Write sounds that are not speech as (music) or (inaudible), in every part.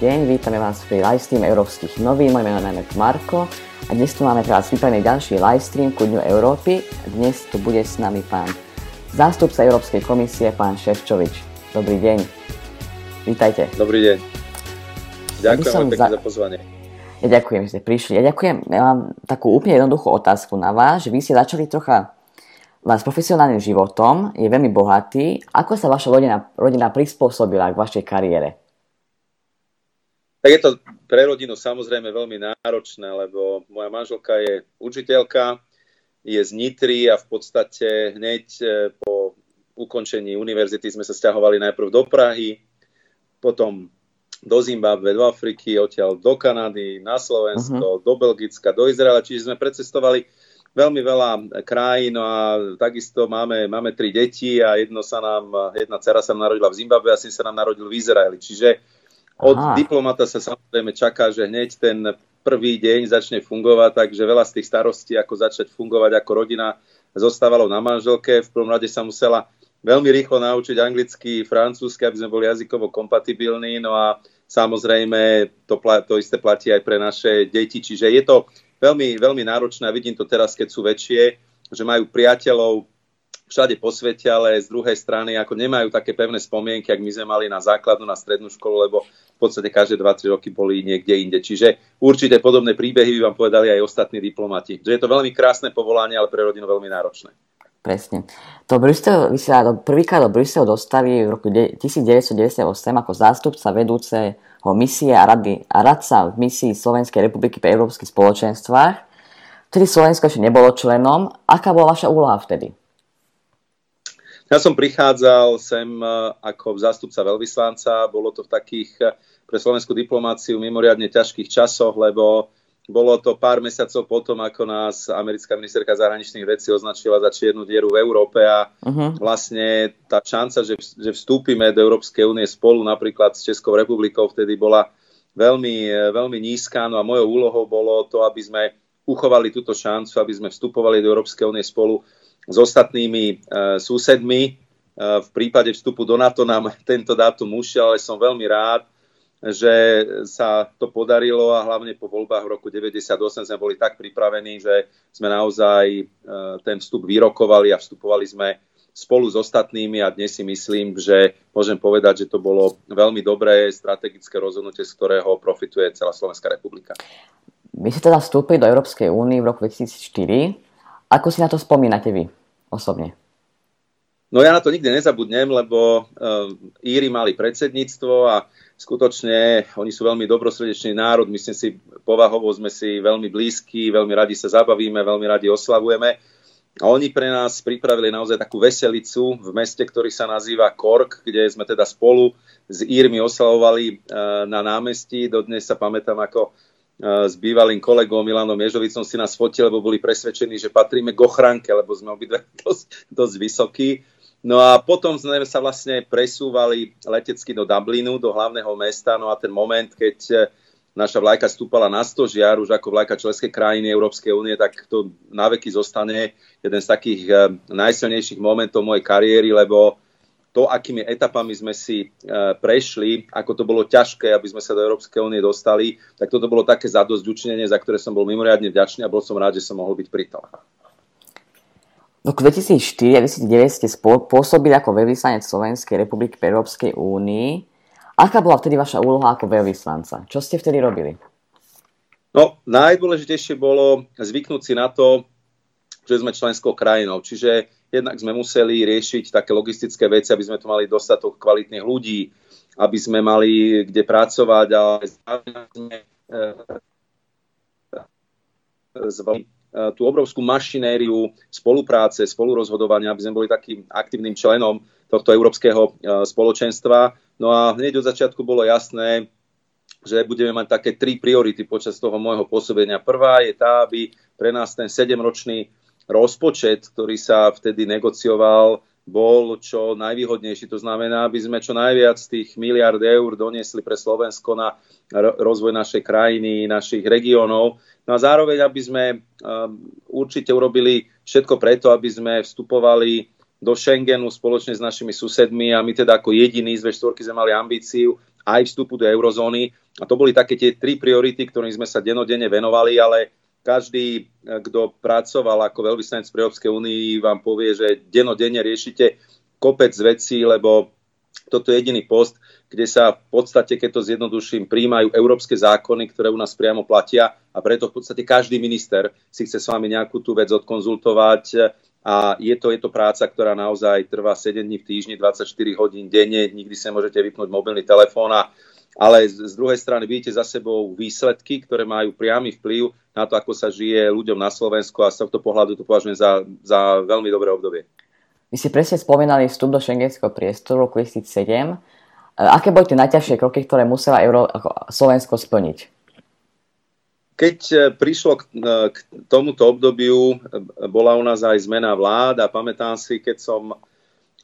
deň, vítame vás pri livestream európskych novín, moje meno je Marko a dnes tu máme pre vás vypravený ďalší livestream ku Dňu Európy. Dnes tu bude s nami pán zástupca Európskej komisie, pán Ševčovič. Dobrý deň. Vítajte. Dobrý deň. Ďakujem vám pekne za... za pozvanie. Ja ďakujem, že ste prišli. Ja ďakujem, ja mám takú úplne jednoduchú otázku na vás, že vy ste začali trocha vás profesionálnym životom, je veľmi bohatý. Ako sa vaša rodina, rodina prispôsobila k vašej kariére? Tak je to pre rodinu samozrejme veľmi náročné, lebo moja manželka je učiteľka, je z Nitry a v podstate hneď e, po ukončení univerzity sme sa stiahovali najprv do Prahy, potom do Zimbabwe, do Afriky, odtiaľ do Kanady, na Slovensko, uh-huh. do Belgicka, do Izraela, čiže sme precestovali veľmi veľa krajín a takisto máme, máme tri deti a jedno sa nám, jedna dcera sa nám narodila v Zimbabwe a syn sa nám narodil v Izraeli. Čiže od Aha. diplomata sa samozrejme čaká, že hneď ten prvý deň začne fungovať, takže veľa z tých starostí, ako začať fungovať ako rodina, zostávalo na manželke. V prvom rade sa musela veľmi rýchlo naučiť anglicky, francúzsky, aby sme boli jazykovo kompatibilní. No a samozrejme to, to isté platí aj pre naše deti. Čiže je to veľmi, veľmi náročné a vidím to teraz, keď sú väčšie, že majú priateľov všade po svete, ale z druhej strany ako nemajú také pevné spomienky, ak my sme mali na základnú, na strednú školu, lebo v podstate každé 2-3 roky boli niekde inde. Čiže určite podobné príbehy by vám povedali aj ostatní diplomati. Že je to veľmi krásne povolanie, ale pre rodinu veľmi náročné. Presne. To Brusel, vy sa prvýkrát do Bruselu dostali v roku 1998 ako zástupca vedúceho misie a, rady, a radca v misii Slovenskej republiky pre európskych spoločenstvách. Vtedy Slovensko ešte nebolo členom. Aká bola vaša úloha vtedy? Ja som prichádzal sem e, ako zástupca veľvyslanca, bolo to v takých e, pre slovenskú diplomáciu mimoriadne ťažkých časoch, lebo bolo to pár mesiacov potom, ako nás americká ministerka zahraničných vecí označila za čiernu dieru v Európe a uh-huh. vlastne tá šanca, že, že vstúpime do Európskej únie spolu napríklad s Českou republikou vtedy bola veľmi, e, veľmi nízka. No a mojou úlohou bolo to, aby sme uchovali túto šancu, aby sme vstupovali do Európskej únie spolu s ostatnými e, susedmi. E, v prípade vstupu do NATO nám (laughs) tento dátum ušiel, ale som veľmi rád, že sa to podarilo a hlavne po voľbách v roku 98 sme boli tak pripravení, že sme naozaj e, ten vstup vyrokovali a vstupovali sme spolu s ostatnými a dnes si myslím, že môžem povedať, že to bolo veľmi dobré strategické rozhodnutie, z ktorého profituje celá Slovenská republika. Vy ste teda vstúpili do Európskej únie v roku 2004. Ako si na to spomínate vy osobne? No ja na to nikdy nezabudnem, lebo uh, Íry mali predsedníctvo a skutočne oni sú veľmi dobrosrdečný národ, myslím si, povahovo sme si veľmi blízki, veľmi radi sa zabavíme, veľmi radi oslavujeme. A oni pre nás pripravili naozaj takú veselicu v meste, ktorý sa nazýva Kork, kde sme teda spolu s Írmi oslavovali uh, na námestí. Dodnes sa pamätám, ako s bývalým kolegom Milanom Ježovicom si nás fotili, lebo boli presvedčení, že patríme k ochranke, lebo sme obidve (laughs) dosť, dosť vysokí. No a potom sme sa vlastne presúvali letecky do Dublinu, do hlavného mesta. No a ten moment, keď e, naša vlajka stúpala na stožiar, už ako vlajka členskej krajiny Európskej únie, tak to naveky zostane jeden z takých e, najsilnejších momentov mojej kariéry, lebo to, akými etapami sme si e, prešli, ako to bolo ťažké, aby sme sa do Európskej únie dostali, tak toto bolo také zadosť učinenie, za ktoré som bol mimoriadne vďačný a bol som rád, že som mohol byť pri tom. V roku 2004 a 2009 ste pôsobili ako veľvyslanec Slovenskej republiky pre Európskej únii. Aká bola vtedy vaša úloha ako veľvyslanca? Čo ste vtedy robili? No, najdôležitejšie bolo zvyknúť si na to, že sme členskou krajinou. Čiže Jednak sme museli riešiť také logistické veci, aby sme tu mali dostatok kvalitných ľudí, aby sme mali kde pracovať, ale sme e, tú obrovskú mašinériu spolupráce, spolurozhodovania, aby sme boli takým aktívnym členom tohto európskeho spoločenstva. No a hneď od začiatku bolo jasné, že budeme mať také tri priority počas toho môjho pôsobenia. Prvá je tá, aby pre nás ten sedemročný rozpočet, ktorý sa vtedy negocioval, bol čo najvýhodnejší. To znamená, aby sme čo najviac tých miliard eur doniesli pre Slovensko na rozvoj našej krajiny, našich regiónov. No a zároveň, aby sme um, určite urobili všetko preto, aby sme vstupovali do Schengenu spoločne s našimi susedmi a my teda ako jediní z V4 sme mali ambíciu aj vstupu do eurozóny. A to boli také tie tri priority, ktorým sme sa denodene venovali, ale každý, kto pracoval ako veľvyslanec pri Európskej únii, vám povie, že denodenne riešite kopec vecí, lebo toto je jediný post, kde sa v podstate, keď to zjednoduším, príjmajú európske zákony, ktoré u nás priamo platia a preto v podstate každý minister si chce s vami nejakú tú vec odkonzultovať a je to, je to práca, ktorá naozaj trvá 7 dní v týždni, 24 hodín denne, nikdy sa môžete vypnúť mobilný telefón a ale z druhej strany vidíte za sebou výsledky, ktoré majú priamy vplyv na to, ako sa žije ľuďom na Slovensku a z tohto pohľadu to považujem za, za veľmi dobré obdobie. Vy ste presne spomínali vstup do šengenského priestoru roku 2007. Aké boli tie najťažšie kroky, ktoré musela Euro- Slovensko splniť? Keď e, prišlo k, e, k tomuto obdobiu, e, bola u nás aj zmena vlád a pamätám si, keď som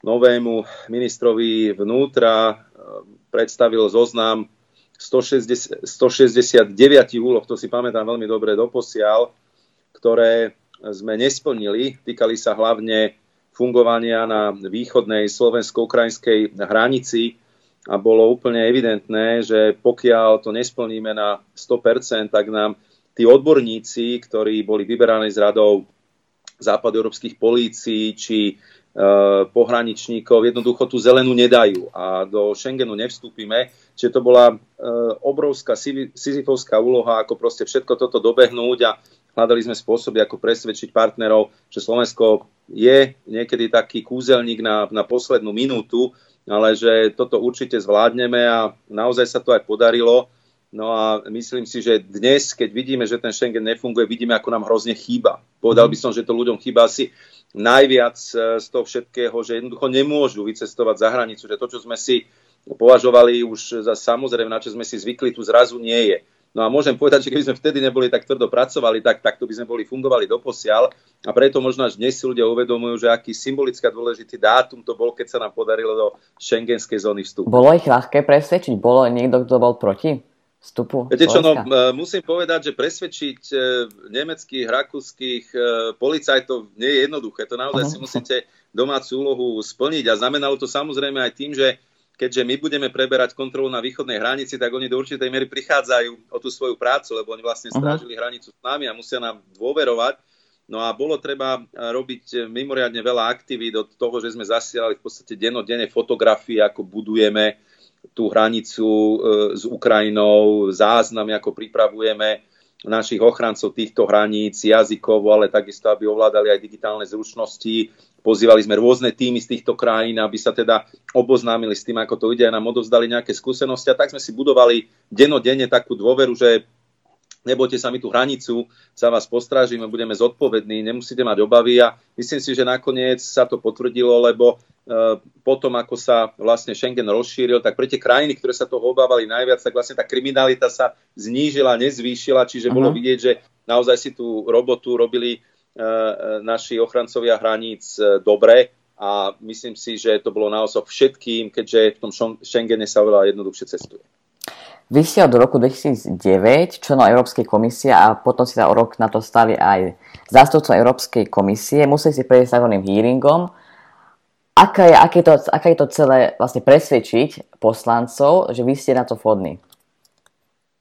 novému ministrovi vnútra predstavil zoznam 160, 169 úloh, to si pamätám veľmi dobre doposiaľ, ktoré sme nesplnili. Týkali sa hlavne fungovania na východnej slovensko-ukrajinskej hranici a bolo úplne evidentné, že pokiaľ to nesplníme na 100%, tak nám tí odborníci, ktorí boli vyberaní z radov západoeurópskych polícií či Eh, pohraničníkov jednoducho tú zelenú nedajú a do Schengenu nevstúpime. Čiže to bola eh, obrovská sizifovská úloha, ako proste všetko toto dobehnúť a hľadali sme spôsoby, ako presvedčiť partnerov, že Slovensko je niekedy taký kúzelník na, na poslednú minútu, ale že toto určite zvládneme a naozaj sa to aj podarilo. No a myslím si, že dnes, keď vidíme, že ten Schengen nefunguje, vidíme, ako nám hrozne chýba. Povedal by som, že to ľuďom chýba asi najviac e, z toho všetkého, že jednoducho nemôžu vycestovať za hranicu, že to, čo sme si považovali už za samozrejme, na čo sme si zvykli, tu zrazu nie je. No a môžem povedať, že keby sme vtedy neboli tak tvrdo pracovali, tak takto by sme boli fungovali doposiaľ a preto možno až dnes si ľudia uvedomujú, že aký symbolický a dôležitý dátum to bol, keď sa nám podarilo do šengenskej zóny vstupu. Bolo ich ľahké presvedčiť? Bolo niekto, kto bol proti? Vstupu Viete čo, no, musím povedať, že presvedčiť e, nemeckých, rakúskych e, policajtov nie je jednoduché. To naozaj uh-huh. si musíte domácu úlohu splniť a znamenalo to samozrejme aj tým, že keďže my budeme preberať kontrolu na východnej hranici, tak oni do určitej miery prichádzajú o tú svoju prácu, lebo oni vlastne strážili uh-huh. hranicu s nami a musia nám dôverovať. No a bolo treba robiť mimoriadne veľa aktivít od toho, že sme zasielali v podstate dennodenne fotografie, ako budujeme tú hranicu e, s Ukrajinou, záznamy, ako pripravujeme našich ochrancov týchto hraníc jazykovo, ale takisto, aby ovládali aj digitálne zručnosti. Pozývali sme rôzne týmy z týchto krajín, aby sa teda oboznámili s tým, ako to ide a nám odovzdali nejaké skúsenosti. A tak sme si budovali denodenne takú dôveru, že nebojte sa, my tú hranicu za vás postrážime, budeme zodpovední, nemusíte mať obavy a myslím si, že nakoniec sa to potvrdilo, lebo e, potom, ako sa vlastne Schengen rozšíril, tak pre tie krajiny, ktoré sa toho obávali najviac, tak vlastne tá kriminalita sa znížila, nezvýšila, čiže uh-huh. bolo vidieť, že naozaj si tú robotu robili e, e, naši ochrancovia hraníc dobre a myslím si, že to bolo naozaj všetkým, keďže v tom Schengene sa oveľa jednoduchšie cestuje. Vy ste od roku 2009 členom Európskej komisie a potom si sa o rok na to stali aj zástupcom Európskej komisie. Museli si prejsť tzv. hearingom. Aká je, aké, to, aké je to celé vlastne presvedčiť poslancov, že vy ste na to vhodní?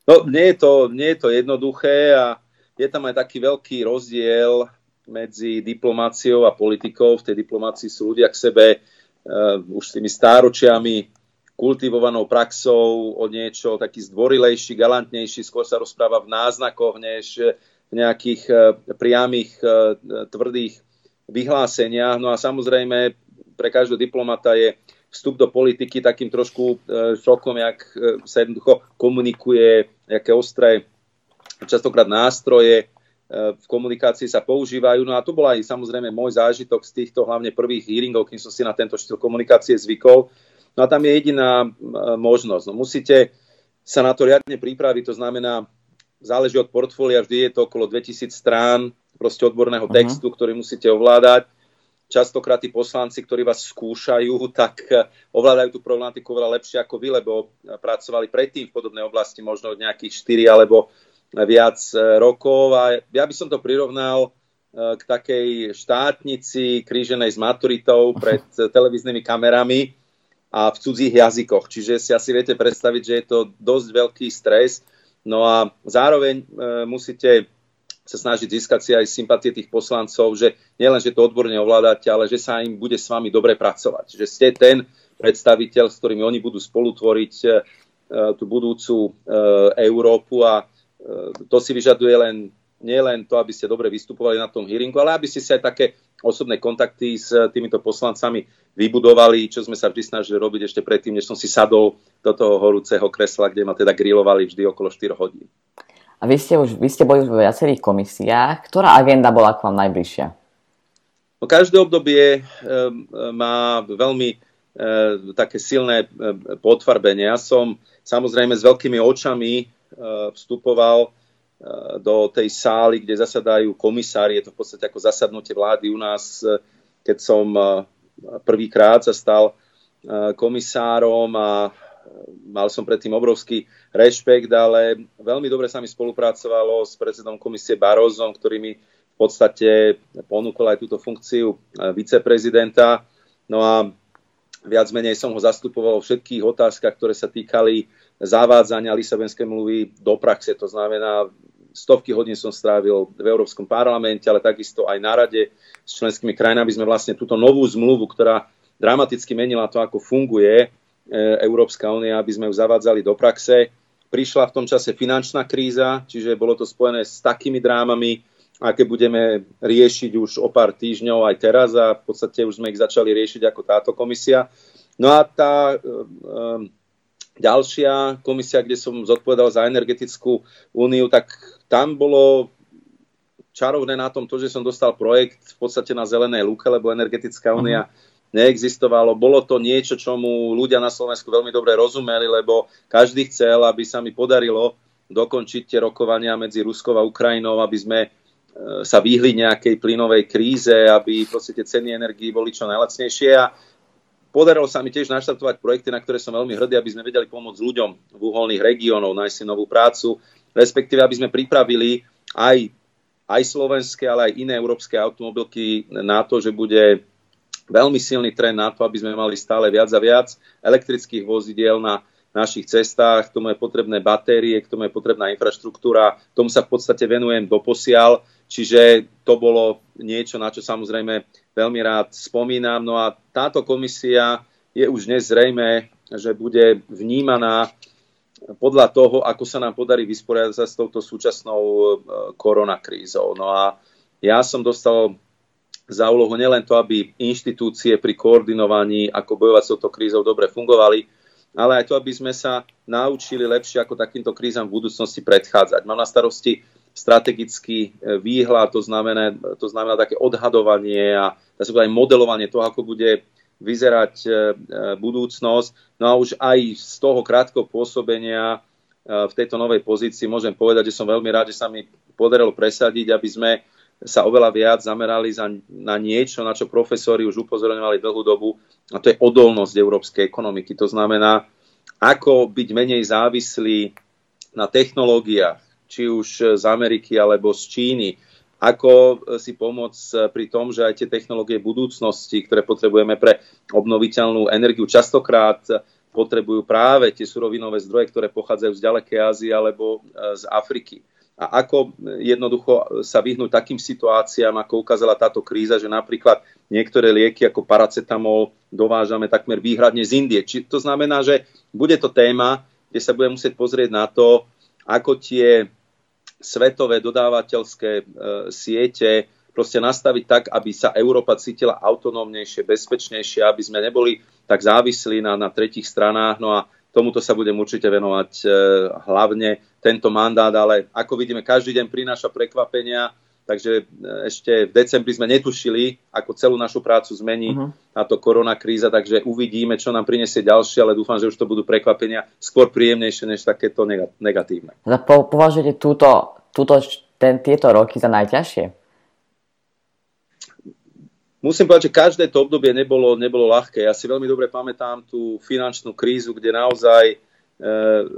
No, nie je, to, nie je to jednoduché a je tam aj taký veľký rozdiel medzi diplomáciou a politikou. V tej diplomácii sú ľudia k sebe uh, už s tými stáročiami kultivovanou praxou o niečo taký zdvorilejší, galantnejší, skôr sa rozpráva v náznakoch, než v nejakých e, priamých, e, tvrdých vyhláseniach. No a samozrejme, pre každého diplomata je vstup do politiky takým trošku e, šokom, jak sa jednoducho komunikuje, aké ostré častokrát nástroje v komunikácii sa používajú. No a to bol aj samozrejme môj zážitok z týchto hlavne prvých hearingov, kým som si na tento štýl komunikácie zvykol, No a tam je jediná možnosť. No musíte sa na to riadne pripraviť, to znamená, záleží od portfólia, vždy je to okolo 2000 strán proste odborného uh-huh. textu, ktorý musíte ovládať. Častokrát tí poslanci, ktorí vás skúšajú, (laughs) tak e, ovládajú tú problematiku veľa lepšie ako vy, lebo pracovali predtým v podobnej oblasti možno nejakých 4 alebo viac e, rokov. A ja by som to prirovnal k takej štátnici kríženej s maturitou (laughs) pred televíznymi kamerami, a v cudzích jazykoch. Čiže si asi viete predstaviť, že je to dosť veľký stres. No a zároveň e, musíte sa snažiť získať si aj sympatie tých poslancov, že nielen, že to odborne ovládate, ale že sa im bude s vami dobre pracovať. Že ste ten predstaviteľ, s ktorými oni budú spolutvoriť e, tú budúcu e, Európu a e, to si vyžaduje len nielen to, aby ste dobre vystupovali na tom hearingu, ale aby ste si aj také osobné kontakty s týmito poslancami vybudovali, čo sme sa vždy snažili robiť ešte predtým, než som si sadol do toho horúceho kresla, kde ma teda grilovali vždy okolo 4 hodín. A vy ste, už, vy ste boli v viacerých komisiách. Ktorá agenda bola k vám najbližšia? No, každé obdobie e, má veľmi e, také silné e, potvarbenie. Ja som samozrejme s veľkými očami e, vstupoval do tej sály, kde zasadajú komisári. Je to v podstate ako zasadnutie vlády u nás, e, keď som e, prvýkrát sa stal komisárom a mal som predtým obrovský rešpekt, ale veľmi dobre sa mi spolupracovalo s predsedom komisie Barozom, ktorý mi v podstate ponúkol aj túto funkciu eh, viceprezidenta. No a viac menej som ho zastupoval vo všetkých otázkach, ktoré sa týkali zavádzania Lisabonskej mluvy do praxe. To znamená, stovky hodín som strávil v Európskom parlamente, ale takisto aj na rade s členskými krajinami sme vlastne túto novú zmluvu, ktorá dramaticky menila to, ako funguje E, Európska únia, aby sme ju zavádzali do praxe. Prišla v tom čase finančná kríza, čiže bolo to spojené s takými drámami, aké budeme riešiť už o pár týždňov aj teraz a v podstate už sme ich začali riešiť ako táto komisia. No a tá um, ďalšia komisia, kde som zodpovedal za energetickú úniu, tak tam bolo čarovné na tom to, že som dostal projekt v podstate na zelenej lúke, lebo energetická únia uh-huh neexistovalo. Bolo to niečo, čomu ľudia na Slovensku veľmi dobre rozumeli, lebo každý chcel, aby sa mi podarilo dokončiť tie rokovania medzi Ruskou a Ukrajinou, aby sme e, sa vyhli nejakej plynovej kríze, aby proste tie ceny energií boli čo najlacnejšie a podarilo sa mi tiež naštartovať projekty, na ktoré som veľmi hrdý, aby sme vedeli pomôcť ľuďom v uholných regiónov, nájsť si novú prácu, respektíve aby sme pripravili aj, aj slovenské, ale aj iné európske automobilky na to, že bude veľmi silný trend na to, aby sme mali stále viac a viac elektrických vozidiel na našich cestách, k tomu je potrebné batérie, k tomu je potrebná infraštruktúra, tomu sa v podstate venujem doposiaľ, čiže to bolo niečo, na čo samozrejme veľmi rád spomínam. No a táto komisia je už dnes zrejme, že bude vnímaná podľa toho, ako sa nám podarí vysporiadať sa s touto súčasnou e, koronakrízou. No a ja som dostal za úlohu nielen to, aby inštitúcie pri koordinovaní, ako bojovať s touto krízou, dobre fungovali, ale aj to, aby sme sa naučili lepšie, ako takýmto krízam v budúcnosti predchádzať. Mám na starosti strategický e, výhľad, to znamená, to znamená také odhadovanie a aj modelovanie toho, ako bude vyzerať e, e, budúcnosť. No a už aj z toho krátkeho pôsobenia v tejto novej pozícii môžem povedať, že som veľmi rád, že sa mi podarilo presadiť, aby sme sa oveľa viac zamerali za, na niečo, na čo profesori už upozorňovali dlhú dobu, a to je odolnosť európskej ekonomiky. To znamená, ako byť menej závislí na technológiách, či už z Ameriky alebo z Číny, ako si pomôcť pri tom, že aj tie technológie budúcnosti, ktoré potrebujeme pre obnoviteľnú energiu, častokrát potrebujú práve tie surovinové zdroje, ktoré pochádzajú z ďalekej Ázie alebo z Afriky a ako jednoducho sa vyhnúť takým situáciám, ako ukázala táto kríza, že napríklad niektoré lieky ako paracetamol dovážame takmer výhradne z Indie. Či, to znamená, že bude to téma, kde sa budeme musieť pozrieť na to, ako tie svetové dodávateľské e, siete proste nastaviť tak, aby sa Európa cítila autonómnejšie, bezpečnejšie, aby sme neboli tak závislí na, na tretich stranách. No a Tomuto sa budem určite venovať e, hlavne tento mandát, ale ako vidíme, každý deň prináša prekvapenia, takže e, ešte v decembri sme netušili, ako celú našu prácu zmení uh-huh. táto koronakríza, takže uvidíme, čo nám prinesie ďalšie, ale dúfam, že už to budú prekvapenia skôr príjemnejšie, než takéto negatívne. Po, považujete túto, túto, ten, tieto roky za najťažšie? Musím povedať, že každé to obdobie nebolo, nebolo ľahké. Ja si veľmi dobre pamätám tú finančnú krízu, kde naozaj e,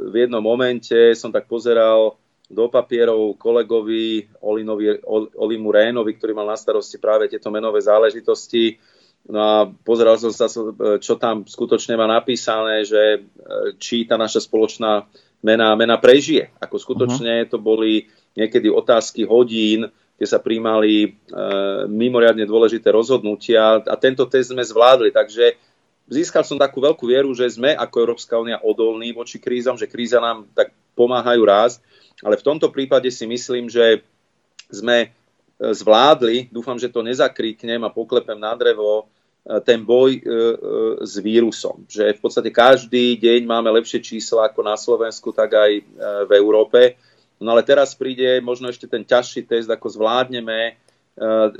v jednom momente som tak pozeral do papierov kolegovi Olinovi, Olimu Rénovi, ktorý mal na starosti práve tieto menové záležitosti No a pozeral som sa, čo tam skutočne má napísané, že či tá naša spoločná mena, mena prežije. Ako skutočne uh-huh. to boli niekedy otázky hodín, kde sa príjmali e, mimoriadne dôležité rozhodnutia a tento test sme zvládli. Takže získal som takú veľkú vieru, že sme ako Európska únia odolní voči krízam, že kríza nám tak pomáhajú raz, ale v tomto prípade si myslím, že sme e, zvládli, dúfam, že to nezakríknem a poklepem na drevo, e, ten boj e, s vírusom. Že v podstate každý deň máme lepšie čísla ako na Slovensku, tak aj v Európe. No ale teraz príde možno ešte ten ťažší test, ako zvládneme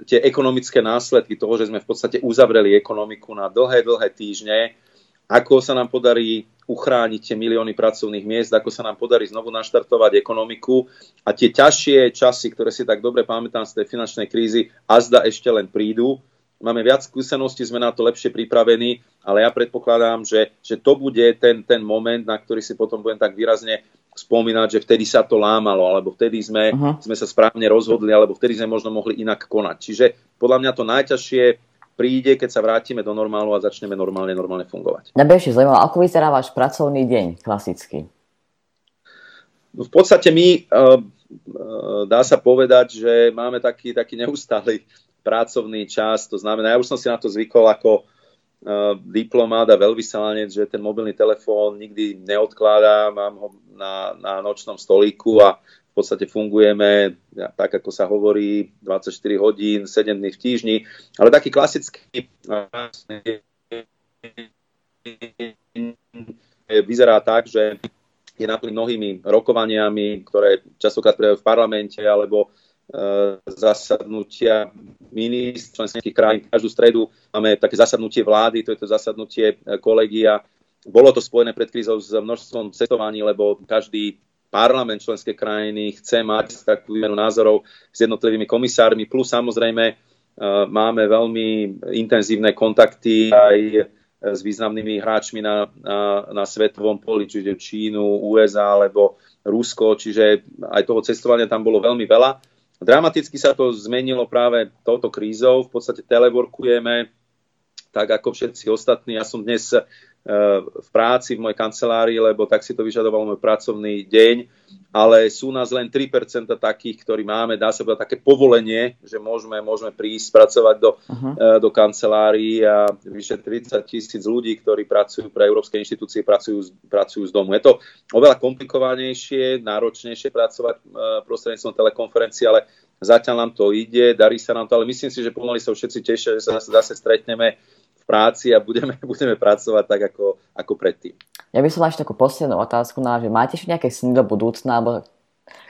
tie ekonomické následky toho, že sme v podstate uzavreli ekonomiku na dlhé, dlhé týždne, ako sa nám podarí uchrániť tie milióny pracovných miest, ako sa nám podarí znovu naštartovať ekonomiku a tie ťažšie časy, ktoré si tak dobre pamätám z tej finančnej krízy, azda ešte len prídu. Máme viac skúseností, sme na to lepšie pripravení, ale ja predpokladám, že, že to bude ten, ten moment, na ktorý si potom budem tak výrazne spomínať, že vtedy sa to lámalo, alebo vtedy sme, sme sa správne rozhodli, alebo vtedy sme možno mohli inak konať. Čiže podľa mňa to najťažšie príde, keď sa vrátime do normálu a začneme normálne, normálne fungovať. Mňa by ešte zaujímalo, ako vyzerá váš pracovný deň klasicky? No v podstate my, uh, uh, dá sa povedať, že máme taký, taký neustály pracovný čas, to znamená, ja už som si na to zvykol ako diplomát a veľvyslanec, že ten mobilný telefón nikdy neodkladá, mám ho na, na nočnom stolíku a v podstate fungujeme, tak ako sa hovorí, 24 hodín, 7 dní v týždni, ale taký klasický vyzerá tak, že je naplný mnohými rokovaniami, ktoré častokrát v parlamente alebo E, zasadnutia ministrov členských krajín. Každú stredu máme také zasadnutie vlády, to je to zasadnutie e, kolegia. Bolo to spojené pred krízou s množstvom cestovaní, lebo každý parlament členskej krajiny chce mať takú výmenu názorov s jednotlivými komisármi, plus samozrejme e, máme veľmi intenzívne kontakty aj s významnými hráčmi na, na, na svetovom poli, čiže Čínu, USA alebo Rusko, čiže aj toho cestovania tam bolo veľmi veľa. Dramaticky sa to zmenilo práve touto krízou. V podstate teleworkujeme tak ako všetci ostatní. Ja som dnes v práci, v mojej kancelárii, lebo tak si to vyžadoval môj pracovný deň, ale sú nás len 3% takých, ktorí máme, dá sa povedať, také povolenie, že môžeme, môžeme prísť pracovať do, uh-huh. do kancelárií a vyše 30 tisíc ľudí, ktorí pracujú pre európske inštitúcie, pracujú, pracujú z domu. Je to oveľa komplikovanejšie, náročnejšie pracovať eh, prostredníctvom telekonferencie, ale zatiaľ nám to ide, darí sa nám to, ale myslím si, že pomaly sa všetci tešia, že sa zase stretneme práci a budeme, (laughs) budeme pracovať tak ako, ako predtým. Ja by som ešte takú poslednú otázku na, že máte ešte nejaké sny do budúcna, alebo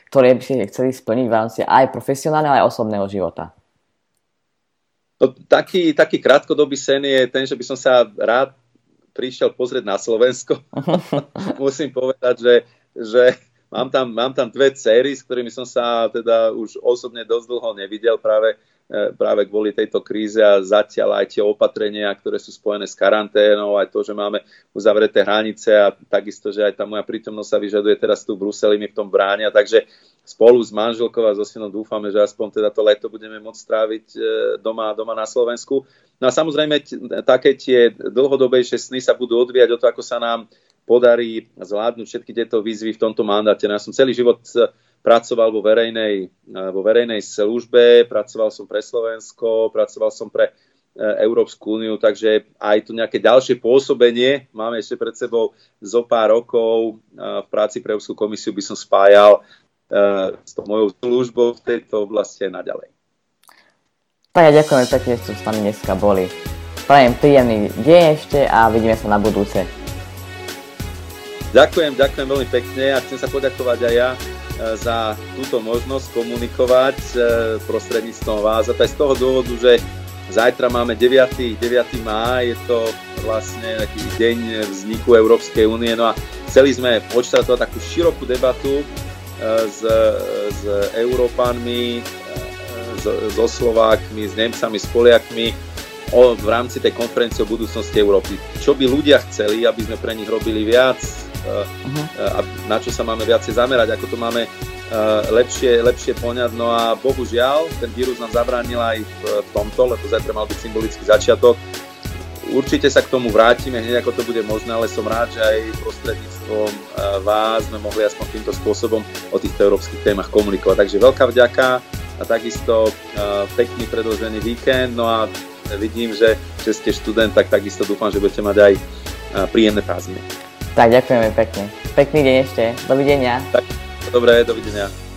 ktoré by ste chceli splniť v rámci aj profesionálneho, aj osobného života? No, taký, taký krátkodobý sen je ten, že by som sa rád prišiel pozrieť na Slovensko. (laughs) (laughs) Musím povedať, že, že mám, tam, mám tam dve céry, s ktorými som sa teda už osobne dosť dlho nevidel práve práve kvôli tejto kríze a zatiaľ aj tie opatrenia, ktoré sú spojené s karanténou, aj to, že máme uzavreté hranice a takisto, že aj tá moja prítomnosť sa vyžaduje teraz tu v Bruseli, mi v tom bránia, takže spolu s manželkou a so synom dúfame, že aspoň teda to leto budeme môcť stráviť e, doma, doma na Slovensku. No a samozrejme také tie dlhodobejšie sny sa budú odvíjať o to, ako sa nám podarí zvládnuť všetky tieto výzvy v tomto mandáte. No ja som celý život pracoval vo verejnej, eh, vo verejnej službe, pracoval som pre Slovensko, pracoval som pre eh, Európsku úniu, takže aj tu nejaké ďalšie pôsobenie máme ešte pred sebou zo pár rokov eh, v práci pre Európsku komisiu by som spájal s tou mojou službou v tejto oblasti aj naďalej. Tak ja ďakujem pekne, že ste s nami dneska boli. Prajem príjemný deň ešte a vidíme sa na budúce. Ďakujem, ďakujem veľmi pekne a chcem sa poďakovať aj ja za túto možnosť komunikovať e, prostredníctvom vás. A to je z toho dôvodu, že zajtra máme 9. 9. máj, je to vlastne taký deň vzniku Európskej únie. No a chceli sme odštartovať takú širokú debatu e, s, s Európanmi, so Slovákmi, s Nemcami, s Poliakmi o, v rámci tej konferencie o budúcnosti Európy. Čo by ľudia chceli, aby sme pre nich robili viac. A na čo sa máme viacej zamerať, ako to máme lepšie, lepšie poňať. No a bohužiaľ, ten vírus nám zabránil aj v tomto, lebo zajtra mal byť symbolický začiatok. Určite sa k tomu vrátime, hneď ako to bude možné, ale som rád, že aj prostredníctvom vás sme mohli aspoň týmto spôsobom o týchto európskych témach komunikovať. Takže veľká vďaka a takisto pekný predložený víkend. No a vidím, že, že ste študent, tak takisto dúfam, že budete mať aj príjemné prázdniny. Tak ďakujeme pekne. Pekný deň ešte. Dovidenia. Tak, dobré, dovidenia.